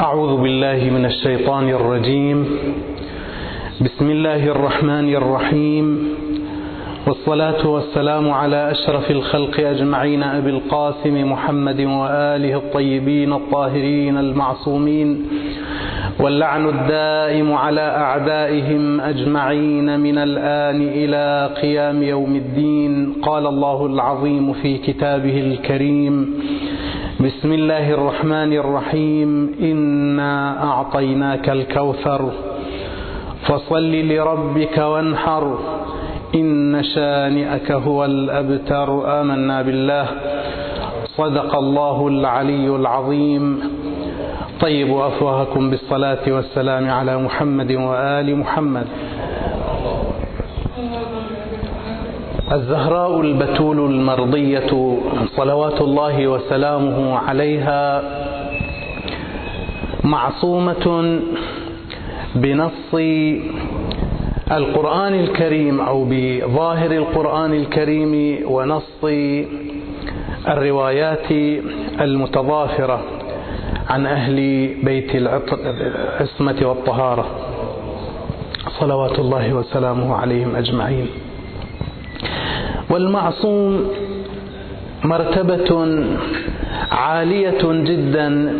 أعوذ بالله من الشيطان الرجيم. بسم الله الرحمن الرحيم. والصلاة والسلام على أشرف الخلق أجمعين أبي القاسم محمد وآله الطيبين الطاهرين المعصومين واللعن الدائم على أعدائهم أجمعين من الآن إلى قيام يوم الدين. قال الله العظيم في كتابه الكريم بسم الله الرحمن الرحيم. إنا أعطيناك الكوثر. فصل لربك وانحر. إن شانئك هو الأبتر. آمنا بالله. صدق الله العلي العظيم. طيبوا أفواهكم بالصلاة والسلام على محمد وآل محمد. الزهراء البتول المرضية صلوات الله وسلامه عليها معصومة بنص القرآن الكريم أو بظاهر القرآن الكريم ونص الروايات المتضافرة عن أهل بيت العصمة والطهارة. صلوات الله وسلامه عليهم أجمعين. والمعصوم مرتبة عالية جدا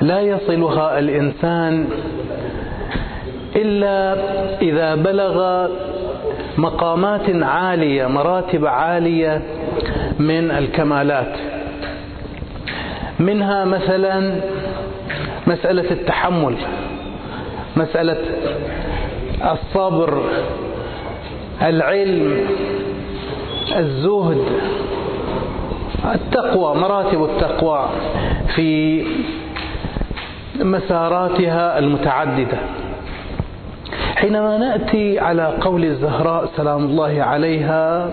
لا يصلها الإنسان إلا إذا بلغ مقامات عالية مراتب عالية من الكمالات. منها مثلا مسألة التحمل مسألة الصبر العلم الزهد التقوى مراتب التقوى في مساراتها المتعددة. حينما نأتي على قول الزهراء سلام الله عليها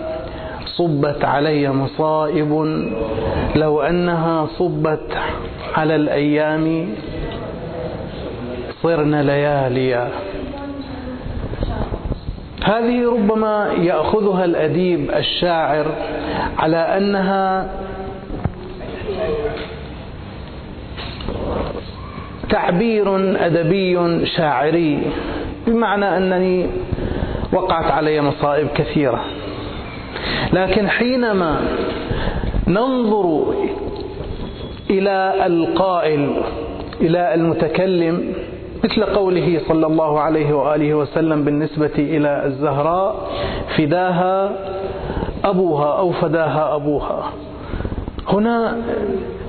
صبت علي مصائب لو أنها صبت على الأيام صرن لياليا. هذه ربما يأخذها الأديب الشاعر على أنها تعبير أدبي شاعري بمعنى أنني وقعت علي مصائب كثيرة. لكن حينما ننظر إلى القائل إلى المتكلم مثل قوله صلى الله عليه وآله وسلم بالنسبة إلى الزهراء فداها أبوها أو فداها أبوها. هنا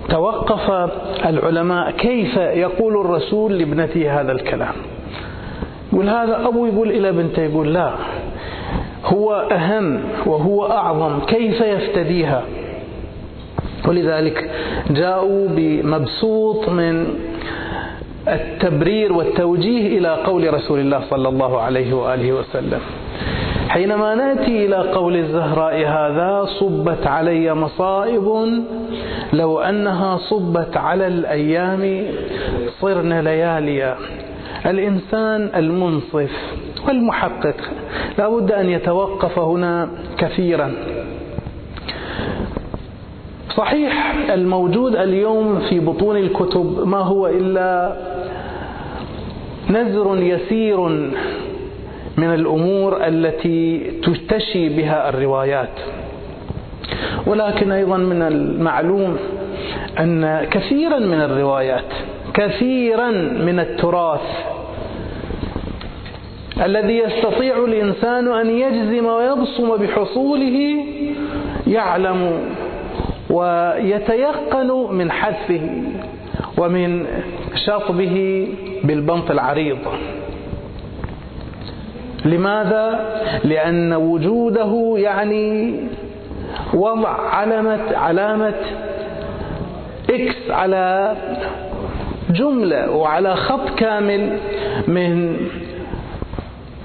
توقف العلماء كيف يقول الرسول لابنته هذا الكلام. يقول هذا أبو يقول إلى بنته يقول لا هو أهم وهو أعظم كيف يفتديها؟ ولذلك جاءوا بمبسوط من التبرير والتوجيه إلى قول رسول الله صلى الله عليه وآله وسلم. حينما نأتي إلى قول الزهراء هذا صبت علي مصائب. لو أنها صبت على الأيام صرن لياليا الإنسان المنصف والمحقق لا بد أن يتوقف هنا كثيرا. صحيح الموجود اليوم في بطون الكتب ما هو إلا نزر يسير من الأمور التي تشتشي بها الروايات. ولكن أيضا من المعلوم أن كثيرا من الروايات كثيرا من التراث الذي يستطيع الإنسان أن يجزم ويبصم بحصوله يعلم ويتيقن من حذفه ومن شطبه بالبنط العريض لماذا؟ لأن وجوده يعني وضع علامة علامة إكس على جملة وعلى خط كامل من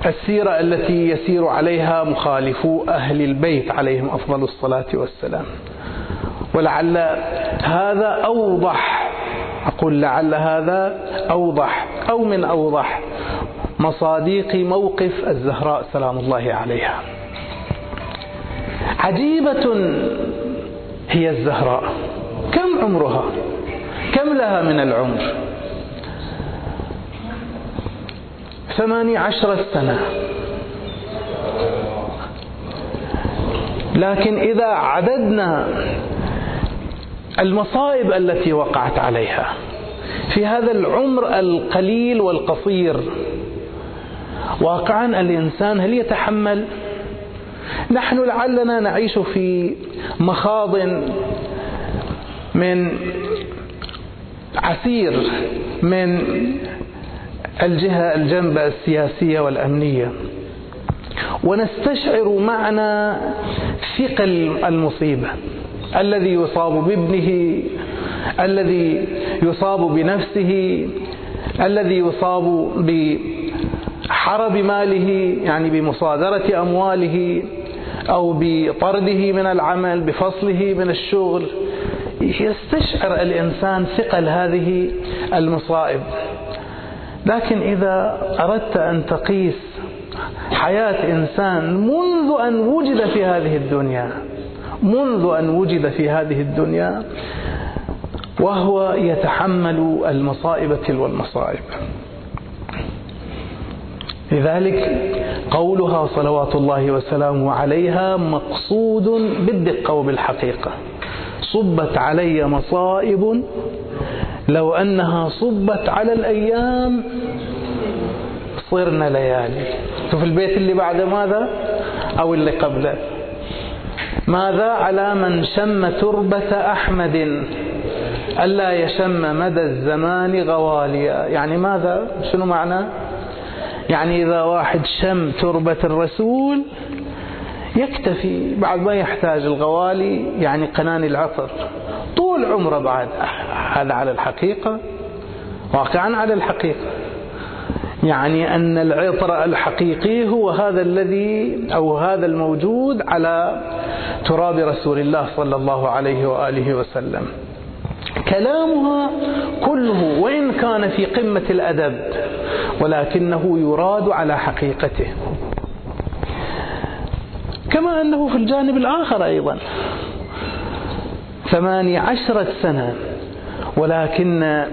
السيرة التي يسير عليها مخالفو أهل البيت عليهم أفضل الصلاة والسلام ولعل هذا أوضح. أقول لعل هذا أوضح أو من أوضح. مصاديق موقف الزهراء سلام الله عليها. عجيبة هي الزهراء. كم عمرها؟ كم لها من العمر؟ ثماني عشرة سنة. لكن إذا عددنا المصائب التي وقعت عليها. في هذا العمر القليل والقصير واقعا الإنسان هل يتحمل؟ نحن لعلنا نعيش في مخاض من عسير من الجهة الجنبة السياسية والأمنية. ونستشعر معنى ثقل المصيبة. الذي يصاب بابنه الذي يصاب بنفسه الذي يصاب بحرب ماله يعني بمصادرة أمواله أو بطرده من العمل بفصله من الشغل. يستشعر الإنسان ثقل هذه المصائب. لكن إذا أردت أن تقيس حياة إنسان منذ أن وجد في هذه الدنيا منذ أن وجد في هذه الدنيا وهو يتحمل المصائب تلو المصائب. لذلك قولها صلوات الله وسلامه عليها مقصود بالدقة وبالحقيقة. صبت علي مصائب لو أنها صبت على الأيام صرنا ليالي. شوف البيت اللي بعد ماذا؟ أو اللي قبله. ماذا على من شم تربة أحمد؟ ألا يشم مدى الزمان غواليا. يعني ماذا؟ شنو معنى؟ يعني إذا واحد شم تربة الرسول يكتفي بعد ما يحتاج الغوالي يعني قناني العطر طول عمره بعد هذا على الحقيقة؟ واقعا على الحقيقة. يعني أن العطر الحقيقي هو هذا الذي أو هذا الموجود على تراب رسول الله صلى الله عليه وآله وسلم. كلامها كله وإن كان في قمة الأدب ولكنه يراد على حقيقته. كما أنه في الجانب الآخر أيضا ثماني عشرة سنة. ولكن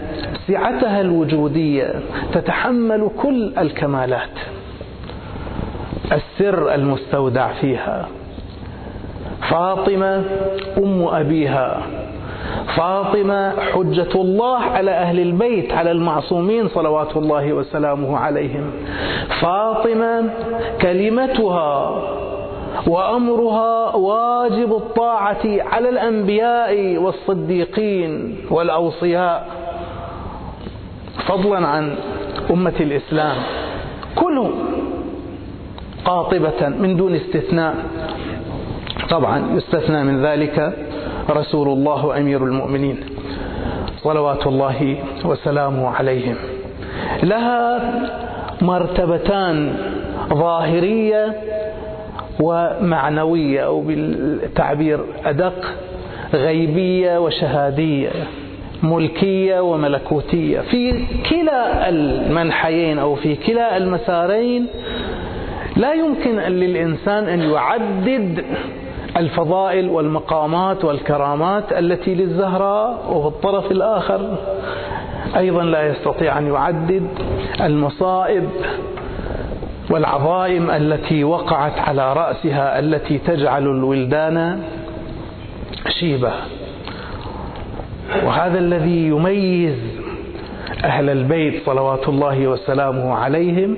سعتها الوجودية تتحمل كل الكمالات. السر المستودع فيها. فاطمة أم أبيها. فاطمة حجة الله على أهل البيت على المعصومين صلوات الله وسلامه عليهم. فاطمة كلمتها وأمرها واجب الطاعة على الأنبياء والصديقين والأوصياء فضلا عن أمة الإسلام. كلهم قاطبة من دون استثناء. طبعا يستثنى من ذلك رسول الله وأمير المؤمنين. صلوات الله وسلامه عليهم. لها مرتبتان ظاهرية ومعنوية أو بالتعبير أدق غيبية وشهادية ملكية وملكوتية. في كلا المنحيين أو في كلا المسارين لا يمكن للإنسان أن يعدد الفضائل والمقامات والكرامات التي للزهراء وفي الطرف الآخر. أيضا لا يستطيع أن يعدد المصائب والعظائم التي وقعت على رأسها التي تجعل الولدان شيبة. وهذا الذي يميز أهل البيت صلوات الله وسلامه عليهم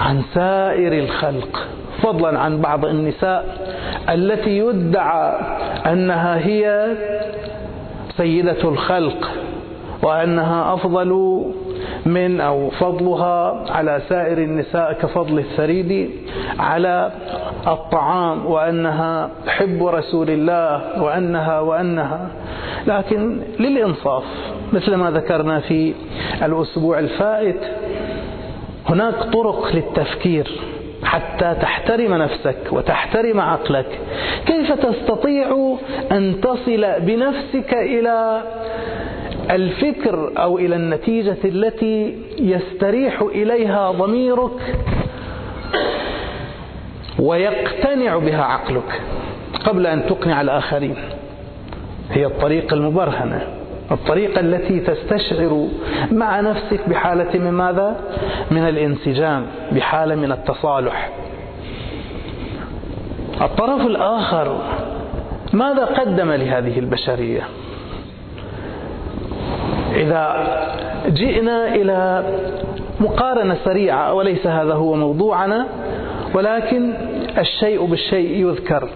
عن سائر الخلق فضلا عن بعض النساء التي يدعى أنها هي سيدة الخلق وأنها أفضل من أو فضلها على سائر النساء كفضل الثريد على الطعام وأنها حب رسول الله وأنها وأنها. لكن للإنصاف مثل ما ذكرنا في الأسبوع الفائت هناك طرق للتفكير حتى تحترم نفسك وتحترم عقلك. كيف تستطيع أن تصل بنفسك إلى الفكر أو إلى النتيجة التي يستريح إليها ضميرك ويقتنع بها عقلك قبل أن تقنع الآخرين. هي الطريقة المبرهنة الطريقة التي تستشعر مع نفسك بحالة من ماذا؟ من الانسجام بحالة من التصالح. الطرف الآخر ماذا قدم لهذه البشرية؟ إذا جئنا إلى مقارنة سريعة وليس هذا هو موضوعنا؟ ولكن الشيء بالشيء يذكر.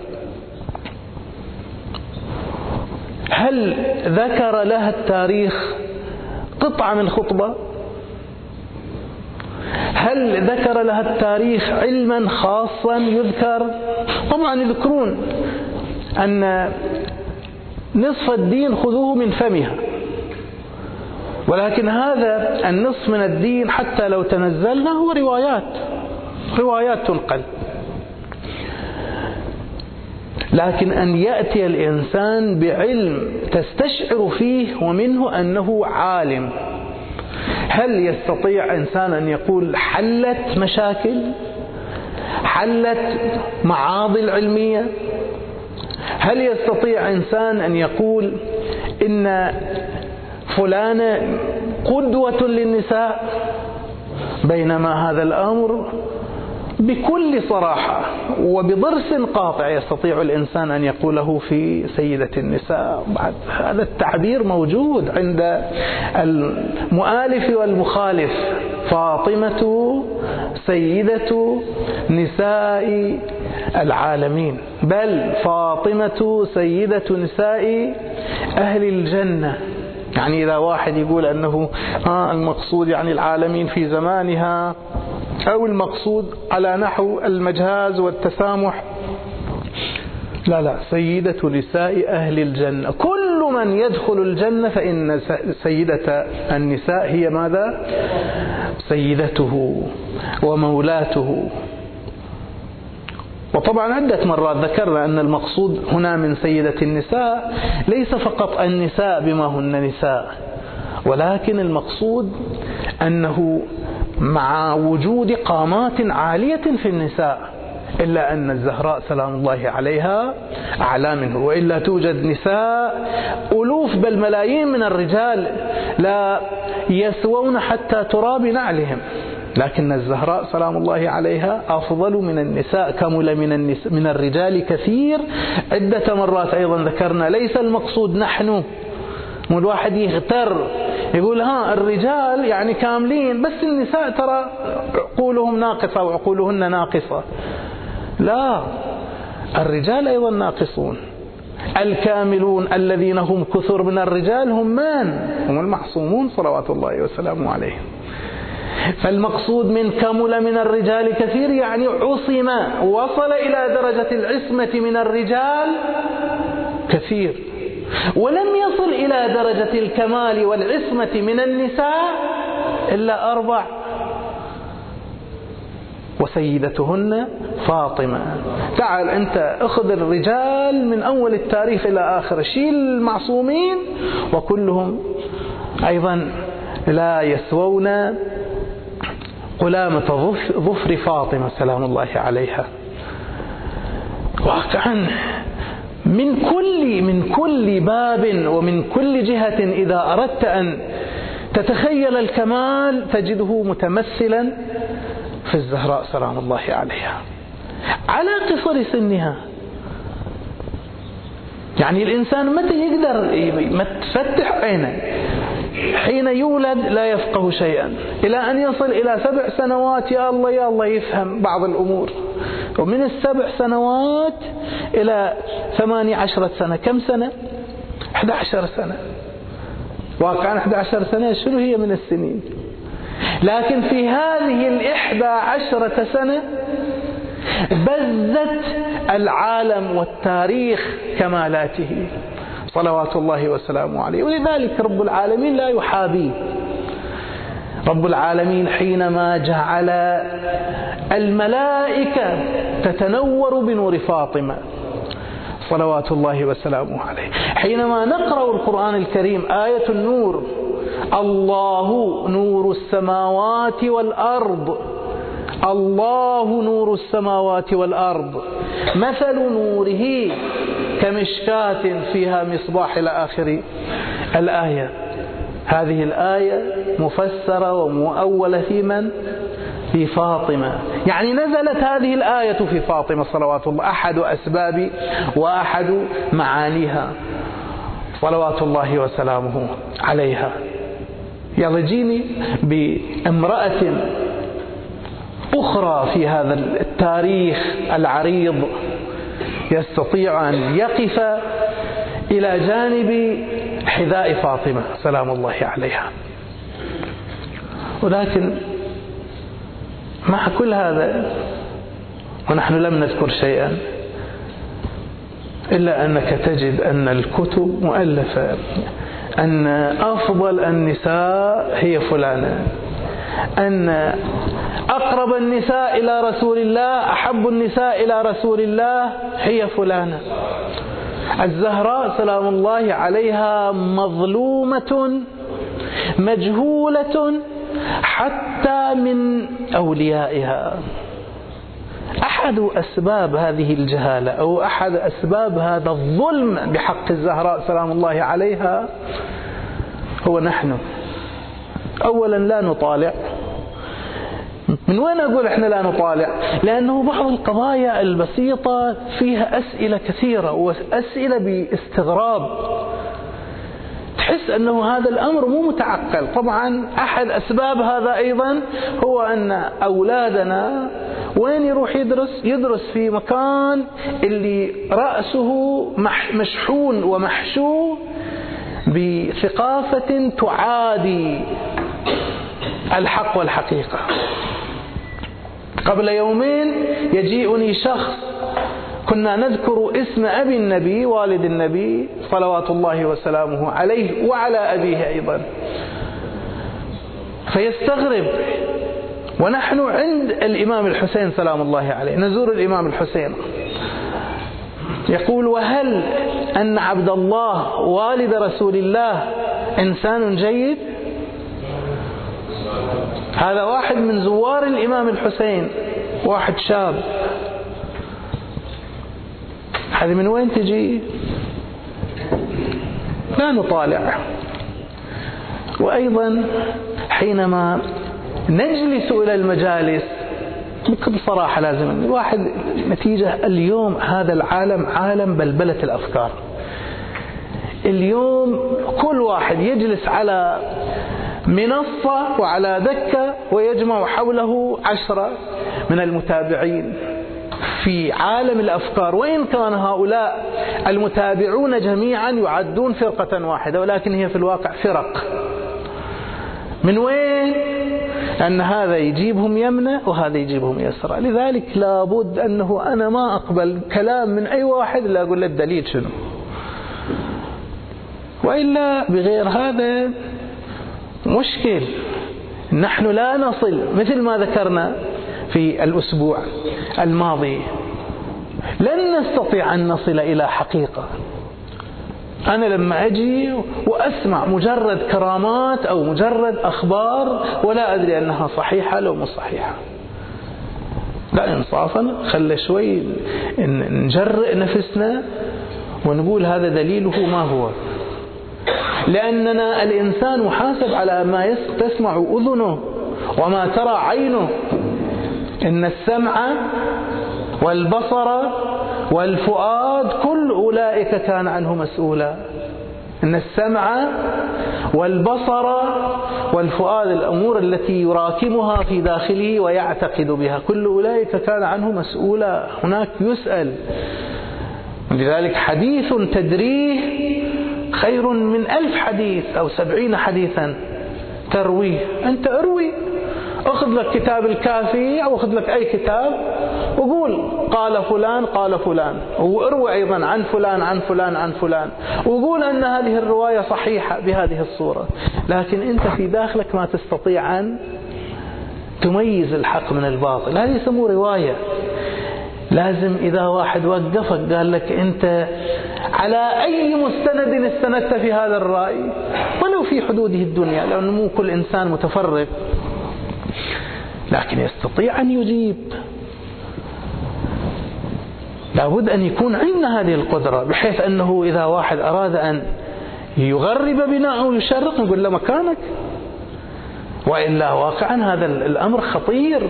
هل ذكر لها التاريخ قطعة من خطبة؟ هل ذكر لها التاريخ علما خاصا يذكر؟ طبعا يذكرون أن نصف الدين خذوه من فمها. ولكن هذا النصف من الدين حتى لو تنزلنا هو روايات. روايات تنقل. لكن أن يأتي الإنسان بعلم تستشعر فيه ومنه أنه عالم. هل يستطيع إنسان أن يقول حلت مشاكل؟ حلت معاضل علمية هل يستطيع إنسان أن يقول إن فلانة قدوة للنساء. بينما هذا الأمر بكل صراحة وبضرس قاطع يستطيع الإنسان أن يقوله في سيدة النساء. بعد هذا التعبير موجود عند المؤالف والمخالف. فاطمة سيدة نساء العالمين. بل فاطمة سيدة نساء أهل الجنة. يعني إذا واحد يقول أنه آه المقصود يعني العالمين في زمانها أو المقصود على نحو المجهاز والتسامح. لا لا سيدة نساء أهل الجنة. كل من يدخل الجنة فإن سيدة النساء هي ماذا؟ سيدته ومولاته. وطبعا عدة مرات ذكرنا أن المقصود هنا من سيدة النساء ليس فقط النساء بما هن نساء ولكن المقصود أنه مع وجود قامات عالية في النساء إلا أن الزهراء سلام الله عليها أعلى منه وإلا توجد نساء ألوف بل ملايين من الرجال لا يسوون حتى تراب نعلهم. لكن الزهراء سلام الله عليها أفضل من النساء كمل من, النساء من الرجال كثير. عدة مرات أيضا ذكرنا ليس المقصود نحن. مو الواحد يغتر يقول ها الرجال يعني كاملين بس النساء ترى عقولهم ناقصة وعقولهن ناقصة. لا الرجال أيضا ناقصون. الكاملون الذين هم كثر من الرجال هم من؟ هم المعصومون صلوات الله وسلامه عليهم. فالمقصود من كمل من الرجال كثير يعني عصم وصل إلى درجة العصمة من الرجال كثير. ولم يصل إلى درجة الكمال والعصمة من النساء إلا أربع. وسيدتهن فاطمة. تعال أنت أخذ الرجال من أول التاريخ إلى آخر شيل المعصومين وكلهم أيضا لا يسوون قلامة ظفر فاطمة سلام الله عليها. واقعا من كل من كل باب ومن كل جهة إذا أردت أن تتخيل الكمال تجده متمثلا في الزهراء سلام الله عليها. على قصر سنها. يعني الإنسان متى يقدر ما تفتح عينه؟ حين يولد لا يفقه شيئا. إلى أن يصل إلى سبع سنوات يا الله يا الله يفهم بعض الأمور. ومن السبع سنوات إلى ثماني عشرة سنة. كم سنة؟ 11 سنة. واقعا 11 سنة شنو هي من السنين؟ لكن في هذه الإحدى عشرة سنة بزت العالم والتاريخ كمالاته. صلوات الله وسلامه عليه. ولذلك رب العالمين لا يحابيه رب العالمين حينما جعل الملائكة تتنور بنور فاطمة صلوات الله وسلامه عليه. حينما نقرأ القرآن الكريم آية النور الله نور السماوات والأرض الله نور السماوات والأرض مثل نوره كمشكاة فيها مصباح إلى آخر الآية هذه الآية مفسرة ومؤولة في من؟ في فاطمة. يعني نزلت هذه الآية في فاطمة صلوات الله أحد أسباب وأحد معانيها. صلوات الله وسلامه عليها. يلا جيني بامرأة أخرى في هذا التاريخ العريض يستطيع أن يقف إلى جانب حذاء فاطمة. سلام الله عليها. ولكن مع كل هذا ونحن لم نذكر شيئا إلا أنك تجد أن الكتب مؤلفة أن أفضل النساء هي فلانة أن أقرب النساء إلى رسول الله أحب النساء إلى رسول الله هي فلانة. الزهراء سلام الله عليها مظلومة مجهولة حتى من أوليائها. أحد أسباب هذه الجهالة أو أحد أسباب هذا الظلم بحق الزهراء سلام الله عليها هو نحن. أولا لا نطالع. من وين أقول إحنا لا نطالع؟ لأنه بعض القضايا البسيطة فيها أسئلة كثيرة وأسئلة باستغراب. تحس أنه هذا الأمر مو متعقل. طبعا أحد أسباب هذا أيضا هو أن أولادنا وين يروح يدرس؟ يدرس في مكان اللي رأسه مشحون ومحشو بثقافة تعادي الحق والحقيقة. قبل يومين يجيئني شخص. كنا نذكر اسم أبي النبي والد النبي صلوات الله وسلامه عليه وعلى أبيه أيضا. فيستغرب ونحن عند الإمام الحسين سلام الله عليه نزور الإمام الحسين. يقول وهل أن عبد الله والد رسول الله إنسان جيد؟ هذا واحد من زوار الإمام الحسين واحد شاب. هذه من وين تجي؟ لا نطالع. وأيضا حينما نجلس إلى المجالس بكل صراحة لازم الواحد نتيجة اليوم هذا العالم عالم بلبلة الأفكار. اليوم كل واحد يجلس على منصة وعلى دكة ويجمع حوله عشرة من المتابعين في عالم الأفكار. وإن كان هؤلاء المتابعون جميعا يعدون فرقة واحدة ولكن هي في الواقع فرق. من وين؟ أن هذا يجيبهم يمنى وهذا يجيبهم يسرى. لذلك لابد أنه أنا ما أقبل كلام من أي واحد إلا أقول له الدليل شنو. وإلا بغير هذا مشكل. نحن لا نصل مثل ما ذكرنا في الأسبوع الماضي لن نستطيع أن نصل إلى حقيقة. أنا لما أجي وأسمع مجرد كرامات أو مجرد أخبار ولا أدري أنها صحيحة لو مو صحيحة. لا إنصافا خلى شوي نجرئ نفسنا ونقول هذا دليله ما هو. لأننا الإنسان محاسب على ما تسمع أذنه وما ترى عينه. إن السمع والبصر والفؤاد كل أولئك كان عنه مسؤولا. إن السمع والبصر والفؤاد الأمور التي يراكمها في داخله ويعتقد بها كل أولئك كان عنه مسؤولا. هناك يسأل. لذلك حديث تدريه خير من ألف حديث أو سبعين حديثا. ترويه أنت أروي. أخذ لك كتاب الكافي أو أخذ لك أي كتاب. وقول قال فلان قال فلان. وأروي أيضا عن فلان عن فلان عن فلان. وقول أن هذه الرواية صحيحة بهذه الصورة. لكن أنت في داخلك ما تستطيع أن تميز الحق من الباطل. هذه يسموه رواية. لازم إذا واحد وقفك قال لك أنت على أي مستند استندت في هذا الرأي؟ ولو في حدوده الدنيا لأنه مو كل إنسان متفرق. لكن يستطيع أن يجيب. لابد أن يكون عندنا هذه القدرة بحيث أنه إذا واحد أراد أن يغرب بناءه ويشرق نقول له مكانك. وإلا واقعا هذا الأمر خطير.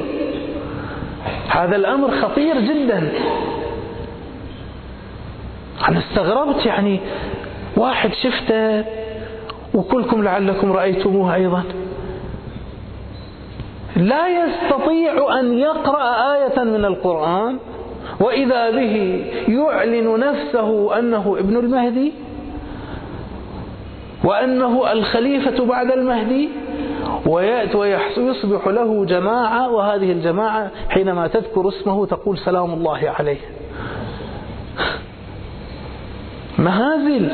هذا الأمر خطير جدا. أنا استغربت يعني واحد شفته وكلكم لعلكم رأيتموه أيضا. لا يستطيع أن يقرأ آية من القرآن وإذا به يعلن نفسه أنه ابن المهدي وأنه الخليفة بعد المهدي. ويأتي ويصبح له جماعة وهذه الجماعة حينما تذكر اسمه تقول سلام الله عليه. مهازل.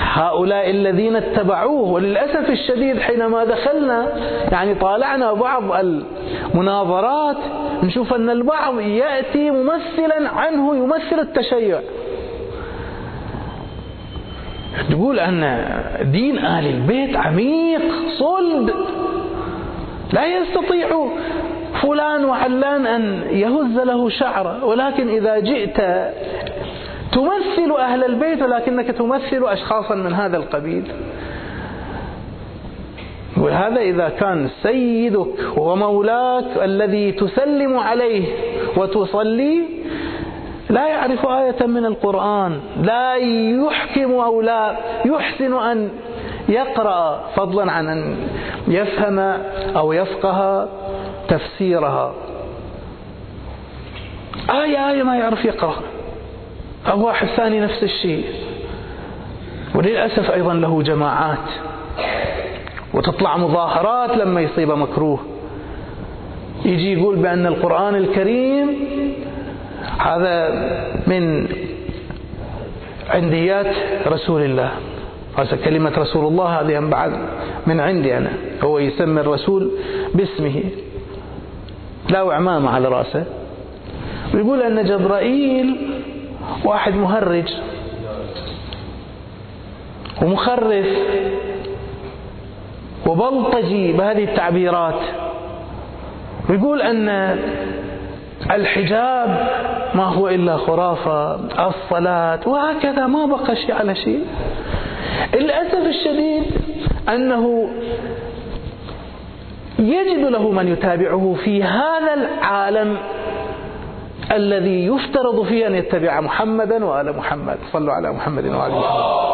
هؤلاء الذين اتبعوه وللأسف الشديد حينما دخلنا يعني طالعنا بعض المناظرات نشوف أن البعض يأتي ممثلا عنه يمثل التشيع. تقول أن دين آل البيت عميق صلب. لا يستطيع فلان وعلان أن يهز له شعره ولكن إذا جئت تمثل أهل البيت ولكنك تمثل أشخاصا من هذا القبيل. وهذا إذا كان سيدك ومولاك الذي تسلم عليه وتصلي لا يعرف آية من القرآن. لا يحكم أو لا يحسن أن يقرأ فضلا عن أن يفهم أو يفقه تفسيرها. آية آية ما يعرف يقرأ أو واحد ثاني نفس الشيء. وللأسف أيضا له جماعات. وتطلع مظاهرات لما يصيب مكروه. يجي يقول بأن القرآن الكريم هذا من عنديات رسول الله. كلمة رسول الله هذه بعد من عندي أنا. هو يسمي الرسول باسمه. لا عمامة على رأسه. ويقول أن جبرائيل واحد مهرج. ومخرف. وبلطجي بهذه التعبيرات. ويقول أن الحجاب ما هو إلا خرافة الصلاة وهكذا ما بقى شيء على شيء. للأسف الشديد أنه يجد له من يتابعه في هذا العالم الذي يفترض فيه أن يتبع محمدا وآل محمد. صلوا على محمد وآل محمد.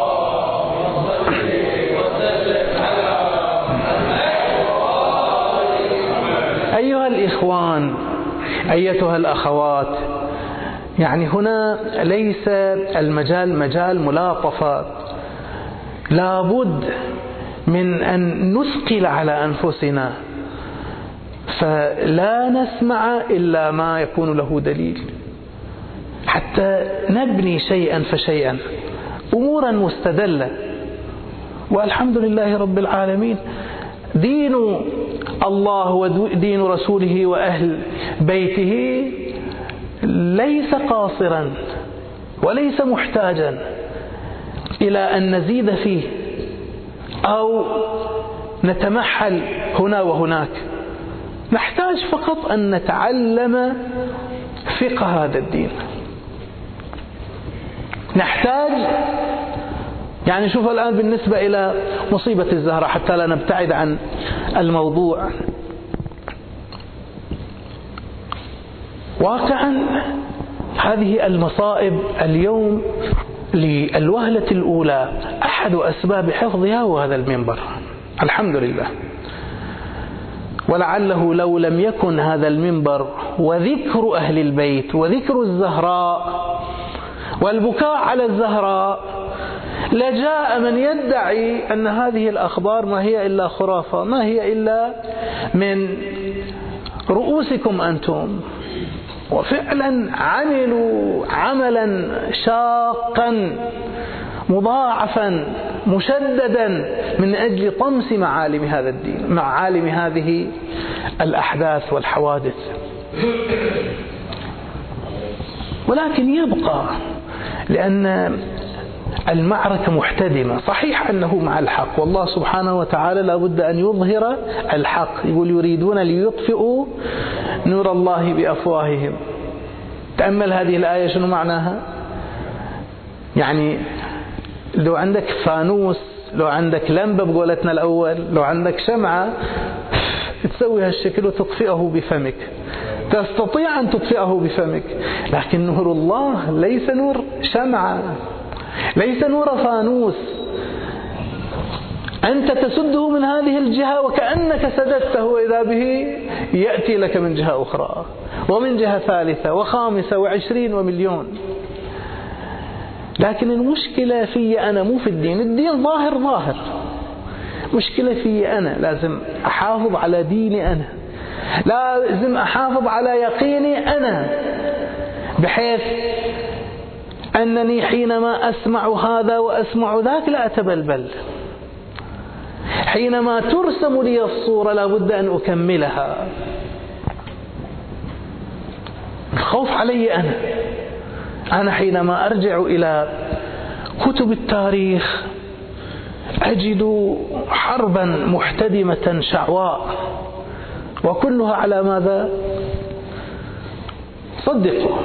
أيها الإخوان أيتها الأخوات. يعني هنا ليس المجال مجال ملاطفة. لابد من أن نثقل على أنفسنا. فلا نسمع إلا ما يكون له دليل. حتى نبني شيئا فشيئا. أمورا مستدلة. والحمد لله رب العالمين. دين الله ودين رسوله وأهل بيته ليس قاصرا وليس محتاجا إلى أن نزيد فيه أو نتمحل هنا وهناك. نحتاج فقط أن نتعلم فقه هذا الدين. نحتاج يعني شوف الآن بالنسبة إلى مصيبة الزهرة حتى لا نبتعد عن الموضوع. واقعا هذه المصائب اليوم للوهلة الأولى أحد أسباب حفظها هو هذا المنبر. الحمد لله. ولعله لو لم يكن هذا المنبر وذكر أهل البيت وذكر الزهراء والبكاء على الزهراء لجاء من يدعي أن هذه الأخبار ما هي إلا خرافة ما هي إلا من رؤوسكم أنتم. وفعلا عملوا عملا شاقا مضاعفا مشددا من أجل طمس معالم هذا الدين معالم هذه الأحداث والحوادث. ولكن يبقى لأن المعركة محتدمة. صحيح أنه مع الحق. والله سبحانه وتعالى لابد أن يظهر الحق. يقول يريدون ليطفئوا نور الله بأفواههم. تأمل هذه الآية شنو معناها؟ يعني لو عندك فانوس لو عندك لمبة بقولتنا الأول لو عندك شمعة تسوي هالشكل وتطفئه بفمك. تستطيع أن تطفئه بفمك. لكن نور الله ليس نور شمعة. ليس نور فانوس. أنت تسده من هذه الجهة وكأنك سددته وإذا به يأتي لك من جهة أخرى ومن جهة ثالثة وخامسة وعشرين ومليون. لكن المشكلة في أنا مو في الدين. الدين ظاهر ظاهر. مشكلة في أنا لازم أحافظ على ديني أنا. لازم أحافظ على يقيني أنا. بحيث أنني حينما أسمع هذا وأسمع ذاك لا أتبلبل. حينما ترسم لي الصورة لابد أن أكملها. الخوف علي أنا أنا حينما أرجع إلى كتب التاريخ أجد حربا محتدمة شعواء وكلها على ماذا؟ صدقوا.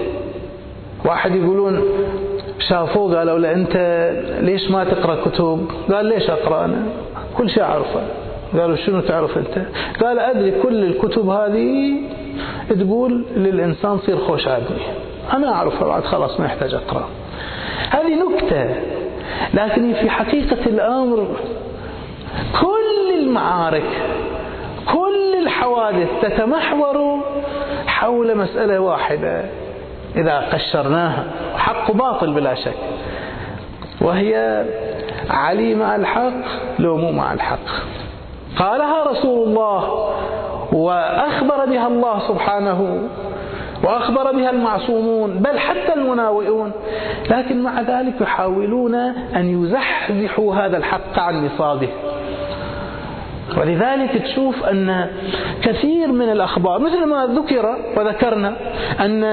واحد يقولون شافوه قالوا له أنت ليش ما تقرأ كتب؟ قال ليش أقرأ أنا؟ كل شيء أعرفه. قالوا شنو تعرف أنت؟ قال أدري كل الكتب هذه تقول للإنسان صير خوش عادي. أنا أعرفها بعد خلاص ما يحتاج أقرأ. هذه نكتة. لكن في حقيقة الأمر كل المعارك كل الحوادث تتمحور حول مسألة واحدة. إذا قشرناها حق باطل بلا شك. وهي علي مع الحق لو مو مع الحق. قالها رسول الله وأخبر بها الله سبحانه وأخبر بها المعصومون بل حتى المناوئون. لكن مع ذلك يحاولون أن يزحزحوا هذا الحق عن نصابه ولذلك تشوف أن كثير من الأخبار مثل ما ذكر وذكرنا أن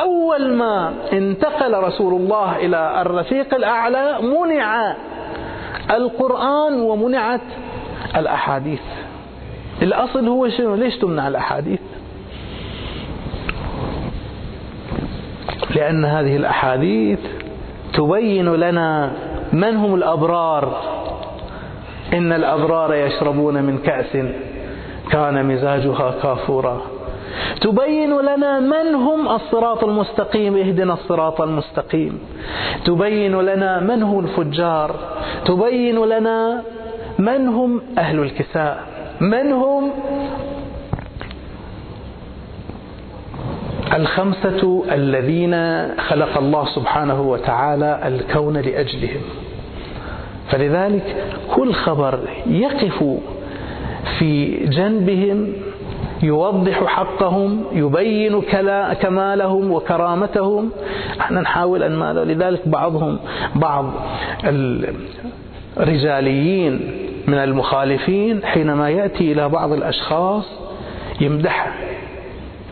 أول ما انتقل رسول الله إلى الرفيق الأعلى منع القرآن ومنعت الأحاديث. الأصل هو شنو؟ ليش تمنع الأحاديث؟ لأن هذه الأحاديث تبين لنا من هم الأبرار. إن الأبرار يشربون من كأس كان مزاجها كافورا. تبين لنا من هم الصراط المستقيم اهدنا الصراط المستقيم. تبين لنا من هم الفجار. تبين لنا من هم أهل الكساء. من هم الخمسة الذين خلق الله سبحانه وتعالى الكون لأجلهم. فلذلك كل خبر يقف في جنبهم يوضح حقهم يبين كمالهم وكرامتهم. إحنا نحاول أن ماذا لذلك بعضهم بعض الرجاليين من المخالفين حينما يأتي إلى بعض الأشخاص يمدحه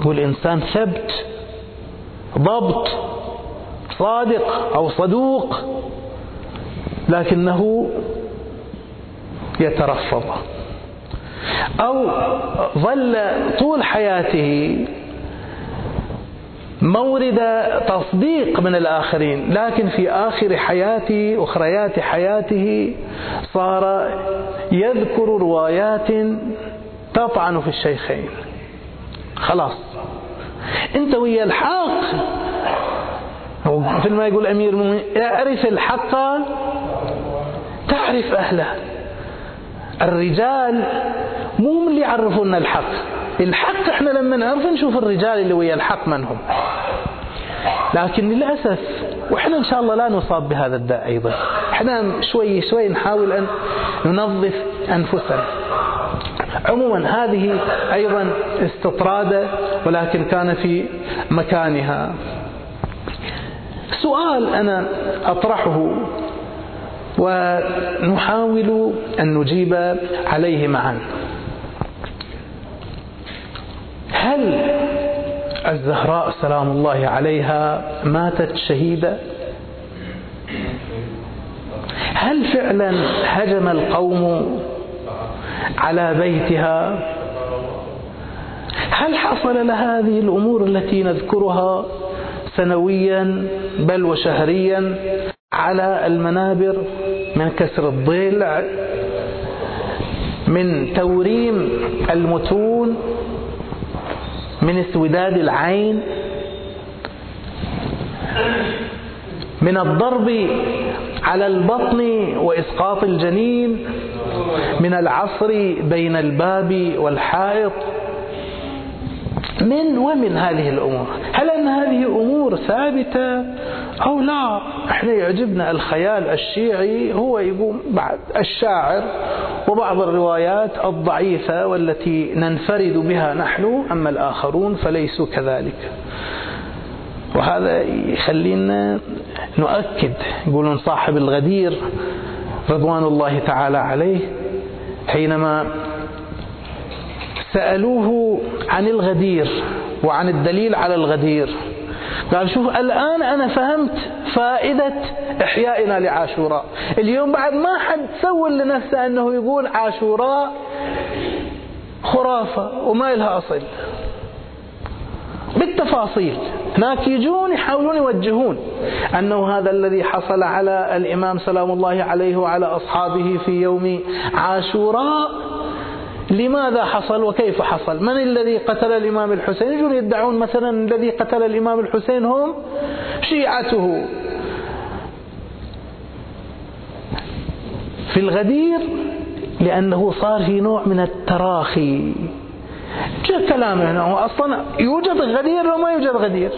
يقول إنسان ثبت ضبط صادق أو صدوق. لكنه يترفض. أو ظل طول حياته مورد تصديق من الآخرين لكن في آخر حياته أخريات حياته صار يذكر روايات تطعن في الشيخين. خلاص. أنت ويا الحق. مثل ما يقول أمير المؤمنين اعرف الحق تعرف أهله. الرجال مو اللي يعرفونا الحق. الحق إحنا لما نعرف نشوف الرجال اللي ويا الحق من هم. لكن للأسف وإحنا إن شاء الله لا نصاب بهذا الداء أيضا. إحنا شوي شوي نحاول أن ننظف أنفسنا. عموما هذه أيضا استطرادة ولكن كان في مكانها. سؤال أنا أطرحه ونحاول أن نجيب عليه معا. هل الزهراء سلام الله عليها ماتت شهيدة هل فعلا هجم القوم على بيتها؟ هل حصل لها هذه الأمور التي نذكرها سنويا بل وشهريا؟ على المنابر من كسر الضلع من توريم المتون من اسوداد العين من الضرب على البطن وإسقاط الجنين من العصر بين الباب والحائط. من ومن هذه الأمور. هل أن هذه أمور ثابتة؟ أو لا؟ إحنا يعجبنا الخيال الشيعي هو يقول بعد الشاعر وبعض الروايات الضعيفة والتي ننفرد بها نحن أما الآخرون فليسوا كذلك. وهذا يخلينا نؤكد يقولون صاحب الغدير رضوان الله تعالى عليه حينما سألوه عن الغدير وعن الدليل على الغدير. قال شوف الآن أنا فهمت فائدة إحيائنا لعاشوراء. اليوم بعد ما حد سول لنفسه أنه يقول عاشوراء خرافة وما لها أصل. بالتفاصيل. هناك يجون يحاولون يوجهون أنه هذا الذي حصل على الإمام سلام الله عليه وعلى أصحابه في يوم عاشوراء لماذا حصل وكيف حصل؟ من الذي قتل الإمام الحسين؟ يجون يدعون مثلا الذي قتل الإمام الحسين هم شيعته. في الغدير لأنه صار في نوع من التراخي. جاء كلام هنا أصلا يوجد غدير وما يوجد غدير.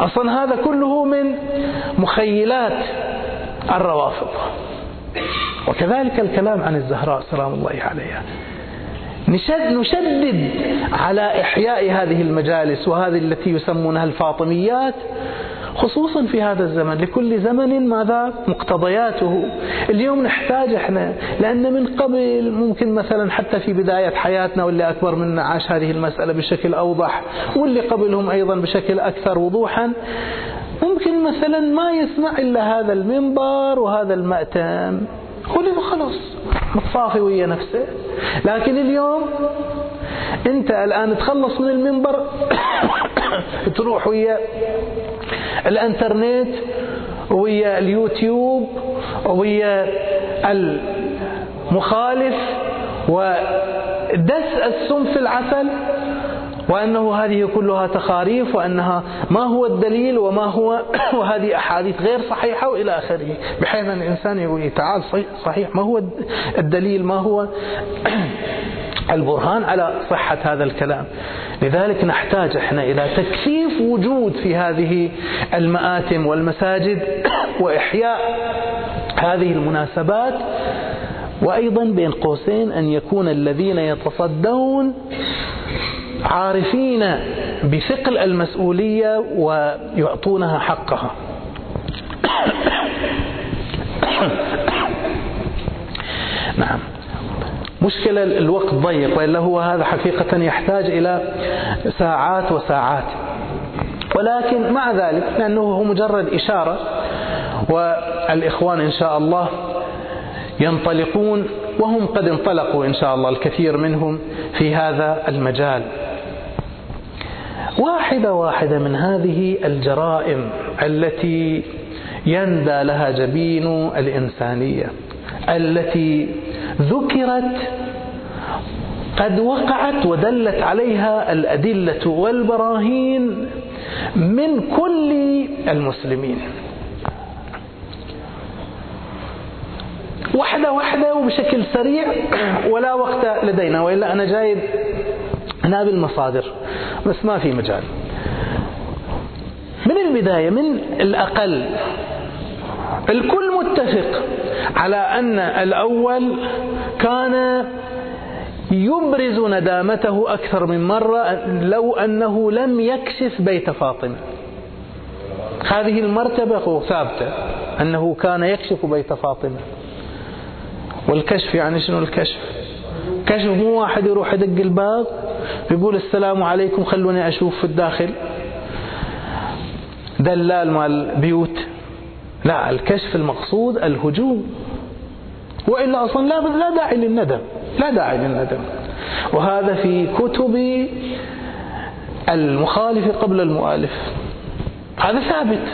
أصلا هذا كله من مخيلات الروافض. وكذلك الكلام عن الزهراء سلام الله عليها. نشدد على إحياء هذه المجالس وهذه التي يسمونها الفاطميات خصوصا في هذا الزمن. لكل زمن ماذا؟ مقتضياته. اليوم نحتاج إحنا لأن من قبل ممكن مثلا حتى في بداية حياتنا واللي أكبر منا عاش هذه المسألة بشكل أوضح واللي قبلهم أيضا بشكل أكثر وضوحا ممكن مثلا ما يسمع إلا هذا المنبر وهذا المأتم. هو خلاص. متصافي ويا نفسه. لكن اليوم انت الآن تخلص من المنبر تروح ويا الانترنت ويا اليوتيوب ويا المخالف ودس السم في العسل. وأنه هذه كلها تخاريف وأنها ما هو الدليل وما هو وهذه أحاديث غير صحيحة وإلى آخره. بحيث أن الإنسان يقول تعال صحيح. ما هو الدليل؟ ما هو البرهان على صحة هذا الكلام؟ لذلك نحتاج إحنا إلى تكثيف وجود في هذه المآتم والمساجد وإحياء هذه المناسبات وأيضا بين قوسين أن يكون الذين يتصدون عارفين بثقل المسؤولية ويعطونها حقها. نعم. مشكلة الوقت ضيق وإلا هو هذا حقيقة يحتاج إلى ساعات وساعات. ولكن مع ذلك لأنه هو مجرد إشارة والإخوان إن شاء الله ينطلقون وهم قد انطلقوا إن شاء الله الكثير منهم في هذا المجال. واحدة واحدة من هذه الجرائم التي يندى لها جبين الإنسانية التي ذكرت قد وقعت ودلت عليها الأدلة والبراهين من كل المسلمين. واحدة واحدة وبشكل سريع ولا وقت لدينا وإلا أنا جايب هنا بالمصادر بس ما في مجال. من البداية من الأقل الكل متفق على أن الأول كان يبرز ندامته أكثر من مرة لو أنه لم يكشف بيت فاطمة هذه المرتبة ثابتة أنه كان يكشف بيت فاطمة والكشف يعني شنو الكشف؟ كشف مو واحد يروح يدق الباب يقول السلام عليكم خلوني أشوف في الداخل. دلال مال بيوت. لا الكشف المقصود الهجوم. وإلا أصلا لا, لا داعي للندم. لا داعي للندم. وهذا في كتب المخالف قبل المؤلف. هذا ثابت.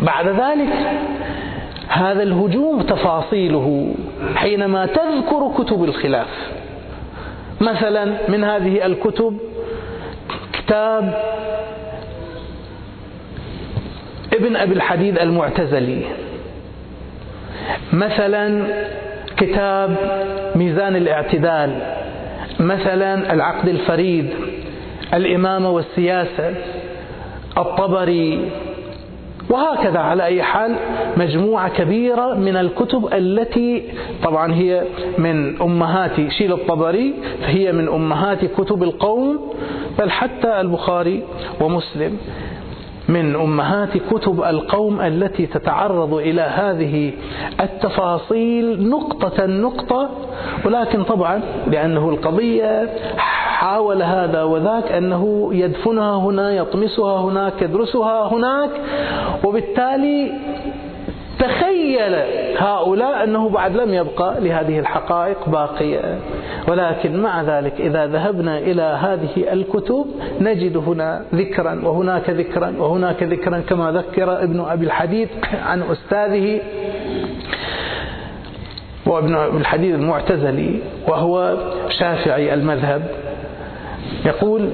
بعد ذلك هذا الهجوم تفاصيله. حينما تذكر كتب الخلاف. مثلا من هذه الكتب كتاب ابن أبي الحديد المعتزلي. مثلا كتاب ميزان الاعتدال. مثلا العقد الفريد الإمامة والسياسة الطبري وهكذا على أي حال مجموعة كبيرة من الكتب التي طبعا هي من أمهات شيل الطبري فهي من أمهات كتب القوم بل حتى البخاري ومسلم. من أمهات كتب القوم التي تتعرض إلى هذه التفاصيل نقطة نقطة ولكن طبعا لأنه القضية حاول هذا وذاك أنه يدفنها هنا يطمسها هناك يدرسها هناك وبالتالي تخيل هؤلاء أنه بعد لم يبقى لهذه الحقائق باقية. ولكن مع ذلك إذا ذهبنا إلى هذه الكتب نجد هنا ذكرا وهناك ذكرا وهناك ذكرا كما ذكر ابن أبي الحديد عن أستاذه وابن أبي الحديد المعتزلي وهو شافعي المذهب. يقول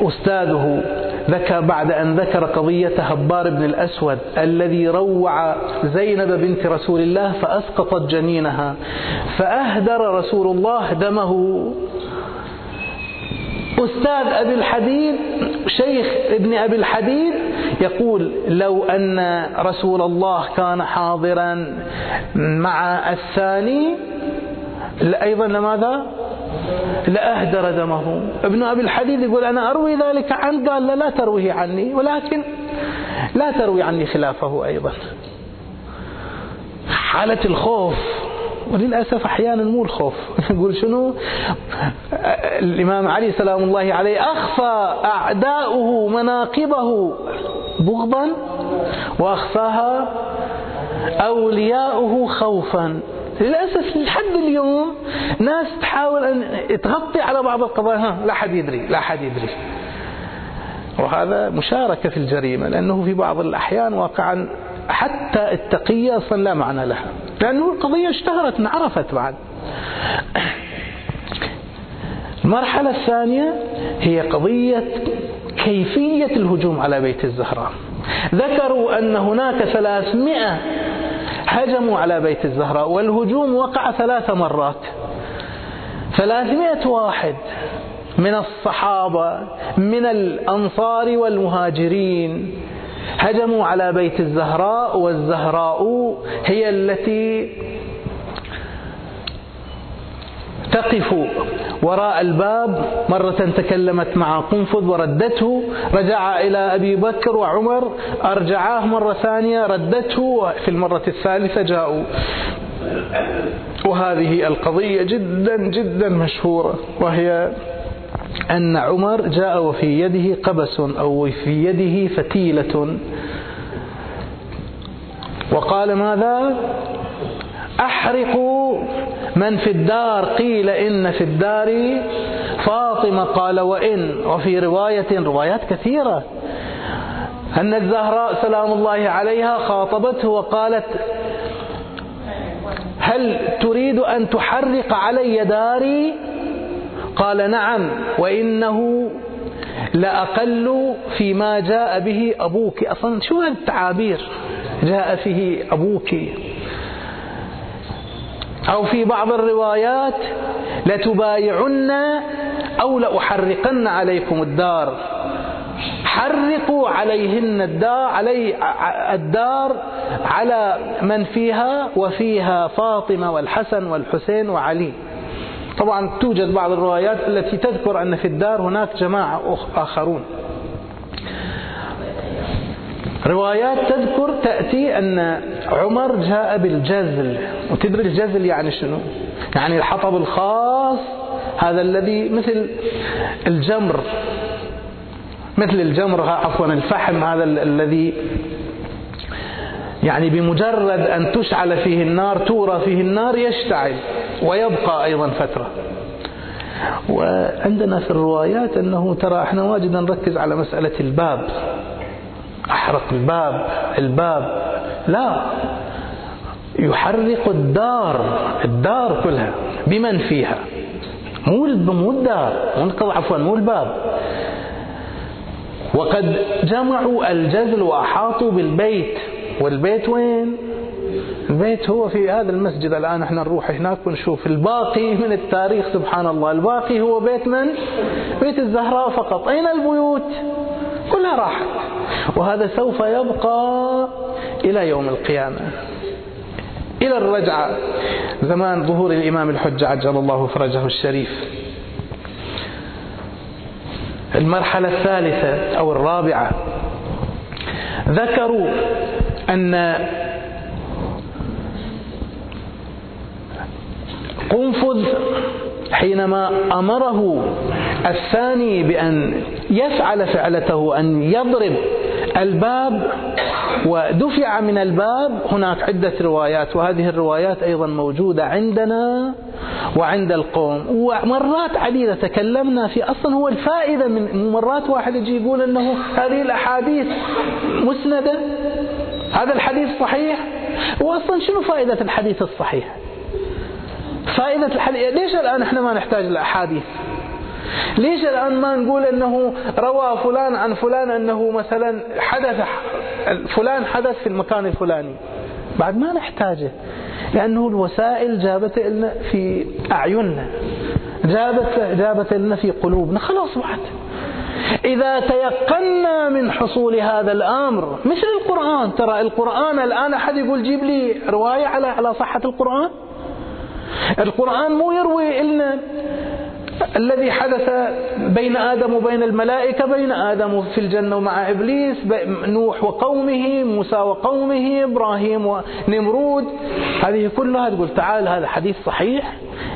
أستاذه ذكر بعد أن ذكر قضية هبار بن الأسود الذي روع زينب بنت رسول الله فأسقطت جنينها فأهدر رسول الله دمه. أستاذ أبي الحديد شيخ ابن أبي الحديد يقول لو أن رسول الله كان حاضرا مع الثاني أيضا لماذا؟ لأهدر دمه. ابن أبي الحديد يقول أنا أروي ذلك عنه قال لا, لا ترويه عني ولكن لا تروي عني خلافه أيضا. حالة الخوف وللأسف أحيانا مو الخوف. يقول شنو؟ الإمام علي سلام الله عليه أخفى أعداؤه مناقبه بغضا وأخفاها أولياؤه خوفا. للأسف لحد اليوم ناس تحاول أن تغطي على بعض القضايا. ها لا حد يدري لا حد يدري. وهذا مشاركة في الجريمة لأنه في بعض الأحيان واقعا حتى التقية أصلا لا معنى لها. لأنه القضية اشتهرت انعرفت بعد. المرحلة الثانية هي قضية كيفية الهجوم على بيت الزهراء. ذكروا أن هناك ثلاثمائة هجموا على بيت الزهراء والهجوم وقع ثلاث مرات. ثلاثمائة واحد من الصحابة من الأنصار والمهاجرين هجموا على بيت الزهراء والزهراء هي التي تقف وراء الباب مرة تكلمت مع قنفذ وردته رجع إلى أبي بكر وعمر أرجعاه مرة ثانية ردته في المرة الثالثة جاءوا. وهذه القضية جدا جدا مشهورة وهي أن عمر جاء وفي يده قبس أو في يده فتيلة. وقال ماذا؟ أحرقوا من في الدار قيل إن في الدار فاطمة قال وإن. وفي رواية روايات كثيرة. أن الزهراء سلام الله عليها خاطبته وقالت هل تريد أن تحرق علي داري؟ قال نعم وإنه لأقل فيما جاء به أبوك. أصلا شو هالتعابير جاء فيه أبوك. أو في بعض الروايات لتبايعن أو لأحرقن عليكم الدار. حرقوا عليهن الدار علي الدار على من فيها وفيها فاطمة والحسن والحسين وعلي. طبعا توجد بعض الروايات التي تذكر أن في الدار هناك جماعة آخرون. روايات تذكر تأتي أن عمر جاء بالجزل. وتدري الجزل يعني شنو؟ يعني الحطب الخاص هذا الذي مثل الجمر مثل الجمر عفوا الفحم هذا الذي يعني بمجرد أن تشعل فيه النار تورى فيه النار يشتعل ويبقى أيضا فترة. وعندنا في الروايات أنه ترى إحنا واجد نركز على مسألة الباب. أحرق الباب الباب. لا. يحرق الدار الدار كلها بمن فيها؟ مو مو الدار مو عفوا مو الباب. وقد جمعوا الجزل وأحاطوا بالبيت. والبيت وين؟ البيت هو في هذا المسجد. الآن إحنا نروح هناك ونشوف. الباقي من التاريخ سبحان الله. الباقي هو بيت من؟ بيت الزهراء فقط. أين البيوت؟ كلها راحت. وهذا سوف يبقى إلى يوم القيامة. إلى الرجعة. زمان ظهور الإمام الحجة عجل الله فرجه الشريف. المرحلة الثالثة أو الرابعة. ذكروا أن قنفذ حينما أمره الثاني بأن يفعل فعلته أن يضرب الباب ودفع من الباب. هناك عدة روايات وهذه الروايات أيضا موجودة عندنا وعند القوم. ومرات عديدة تكلمنا في أصلا هو الفائدة من مرات واحد يجي يقول أنه هذه الأحاديث مسندة. هذا الحديث صحيح؟ وأصلا شنو فائدة الحديث الصحيح؟ فائدة الحديث ليش الآن إحنا ما نحتاج الأحاديث ليش الآن ما نقول أنه روى فلان عن فلان أنه مثلا حدث فلان حدث في المكان الفلاني؟ بعد ما نحتاجه لأنه الوسائل جابت لنا في أعيننا جابت, جابت لنا في قلوبنا خلاص بعد. إذا تيقنا من حصول هذا الأمر مثل القرآن ترى القرآن الآن أحد يقول جيب لي رواية على على صحة القرآن؟ القرآن مو يروي لنا الذي حدث بين آدم وبين الملائكة بين آدم في الجنة ومع إبليس نوح وقومه موسى وقومه إبراهيم ونمرود. هذه كلها تقول تعال هذا حديث صحيح.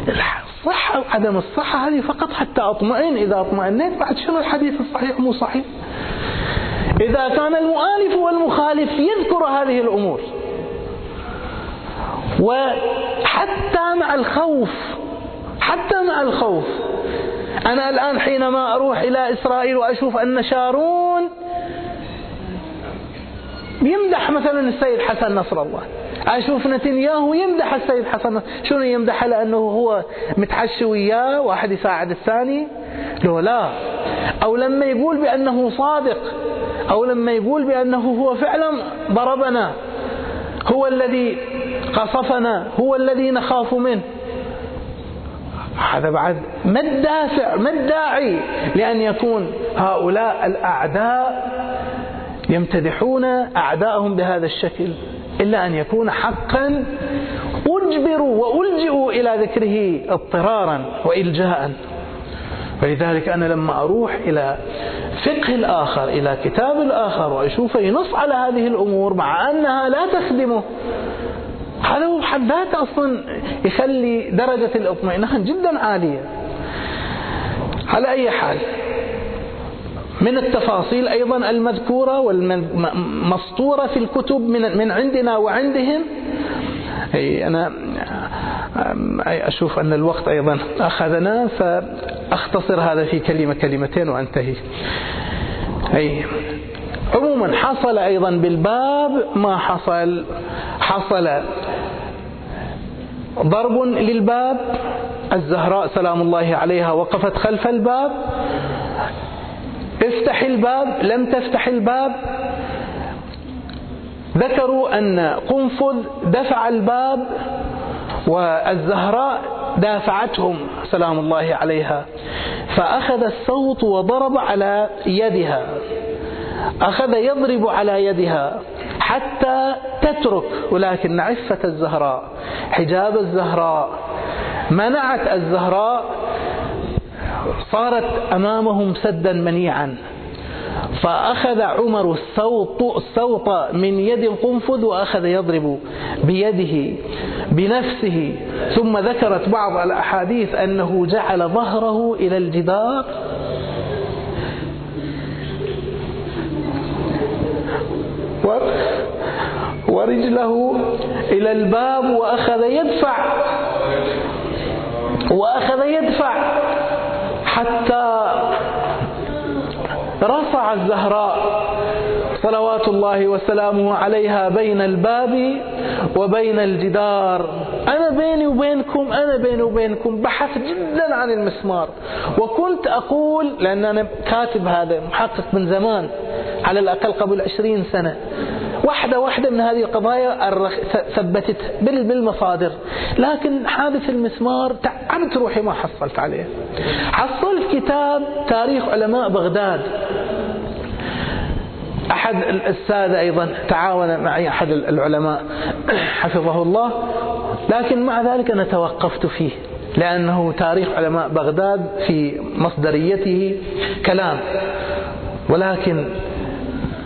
الصحة وعدم الصحة هذه فقط حتى أطمئن إذا أطمئنيت بعد شنو الحديث الصحيح؟ مو صحيح. إذا كان المؤالف والمخالف يذكر هذه الأمور. وحتى مع الخوف الخوف. أنا الآن حينما أروح إلى إسرائيل وأشوف أن شارون يمدح مثلا السيد حسن نصر الله. أشوف نتنياهو يمدح السيد حسن شنو يمدح؟ لأنه هو متحشي وياه واحد يساعد الثاني. لو لا. أو لما يقول بأنه صادق. أو لما يقول بأنه هو فعلا ضربنا. هو الذي قصفنا. هو الذي نخاف منه. هذا بعد ما الدافع ما الداعي لأن يكون هؤلاء الأعداء يمتدحون أعداءهم بهذا الشكل إلا أن يكون حقا أجبروا وألجئوا إلى ذكره اضطرارا وإلجاء. ولذلك أنا لما أروح إلى فقه الآخر إلى كتاب الآخر وأشوفه ينص على هذه الأمور مع أنها لا تخدمه هذا هو بحد ذاته أصلا يخلي درجة الاطمئنان جدا عالية. على أي حال من التفاصيل أيضا المذكورة والمسطورة في الكتب من من عندنا وعندهم. أي أنا أشوف أن الوقت أيضا أخذنا فأختصر هذا في كلمة كلمتين وأنتهي. أي عموما حصل أيضا بالباب ما حصل. حصل ضرب للباب الزهراء سلام الله عليها وقفت خلف الباب. افتح الباب لم تفتح الباب. ذكروا أن قنفذ دفع الباب والزهراء دافعتهم سلام الله عليها. فأخذ الصوت وضرب على يدها. أخذ يضرب على يدها حتى تترك ولكن عفة الزهراء حجاب الزهراء منعت الزهراء صارت أمامهم سدا منيعا. فأخذ عمر السوط, السوط من يد القنفذ وأخذ يضرب بيده بنفسه. ثم ذكرت بعض الأحاديث أنه جعل ظهره إلى الجدار ورجله إلى الباب وأخذ يدفع. وأخذ يدفع. حتى رفع الزهراء. صلوات الله وسلامه عليها بين الباب وبين الجدار. أنا بيني وبينكم أنا بيني وبينكم بحث جدا عن المسمار. وكنت أقول لأن أنا كاتب هذا محقق من زمان على الأقل قبل عشرين سنة. واحدة واحدة من هذه القضايا ثبتتها بالمصادر. لكن حادث المسمار تعبت روحي ما حصلت عليه. حصلت كتاب تاريخ علماء بغداد. أحد السادة أيضا تعاون معي أحد العلماء حفظه الله لكن مع ذلك أنا توقفت فيه لأنه تاريخ علماء بغداد في مصدريته كلام ولكن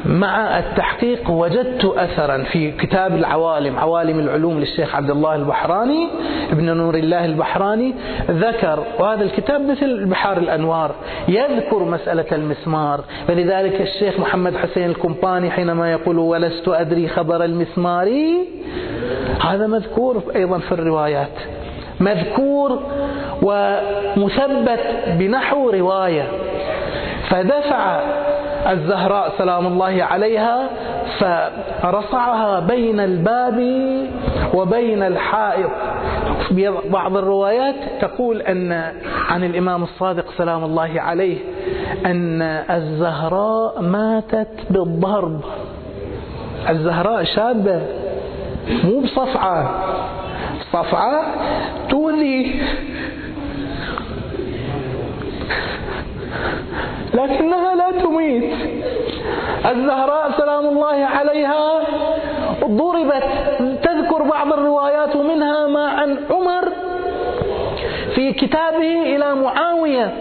مع التحقيق وجدت أثرا في كتاب العوالم عوالم العلوم للشيخ عبد الله البحراني ابن نور الله البحراني ذكر وهذا الكتاب مثل بحار الأنوار يذكر مسألة المسمار فلذلك الشيخ محمد حسين الكمباني حينما يقول ولست أدري خبر المسمار هذا مذكور أيضا في الروايات مذكور ومثبت بنحو رواية فدفع الزهراء سلام الله عليها فرصعها بين الباب وبين الحائط. بعض الروايات تقول أن عن الإمام الصادق سلام الله عليه أن الزهراء ماتت بالضرب. الزهراء شابة مو بصفعة. صفعة تولي. لكنها لا تميت. الزهراء سلام الله عليها ضربت تذكر بعض الروايات ومنها ما عن عمر في كتابه إلى معاوية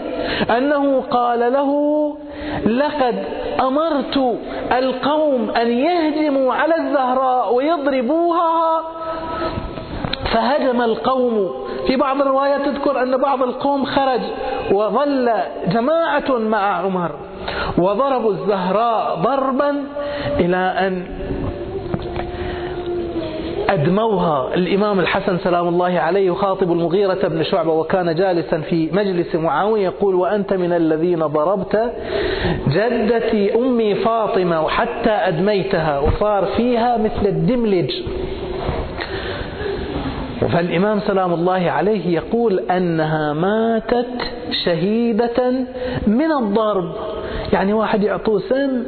أنه قال له لقد أمرت القوم أن يهجموا على الزهراء ويضربوها. فهجم القوم في بعض الروايات تذكر أن بعض القوم خرج وظل جماعة مع عمر وضربوا الزهراء ضربا إلى أن أدموها. الإمام الحسن سلام الله عليه يخاطب المغيرة بن شعبة وكان جالسا في مجلس معاوية يقول وأنت من الذين ضربت جدتي أمي فاطمة وحتى أدميتها وصار فيها مثل الدملج. فالإمام سلام الله عليه يقول أنها ماتت شهيدة من الضرب. يعني واحد يعطوه سم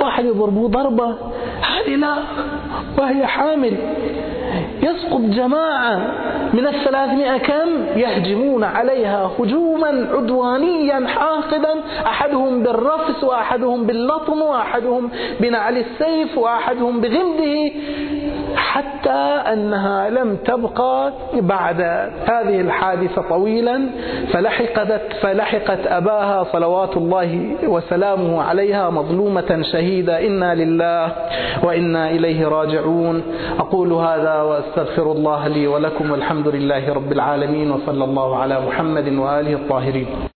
واحد يضربوه ضربة. هذه لا وهي حامل. يسقط جماعة من الثلاثمائة كم؟ يهجمون عليها هجوما عدوانيا حاقدا. أحدهم بالرفس وأحدهم باللطم وأحدهم بنعل السيف وأحدهم بغمده. حتى أنها لم تبقى بعد هذه الحادثة طويلا فلحقت, فلحقت أباها صلوات الله وسلامه عليها مظلومة شهيدة إنا لله وإنا إليه راجعون. أقول هذا وأستغفر الله لي ولكم والحمد لله رب العالمين وصلى الله على محمد وآله الطاهرين.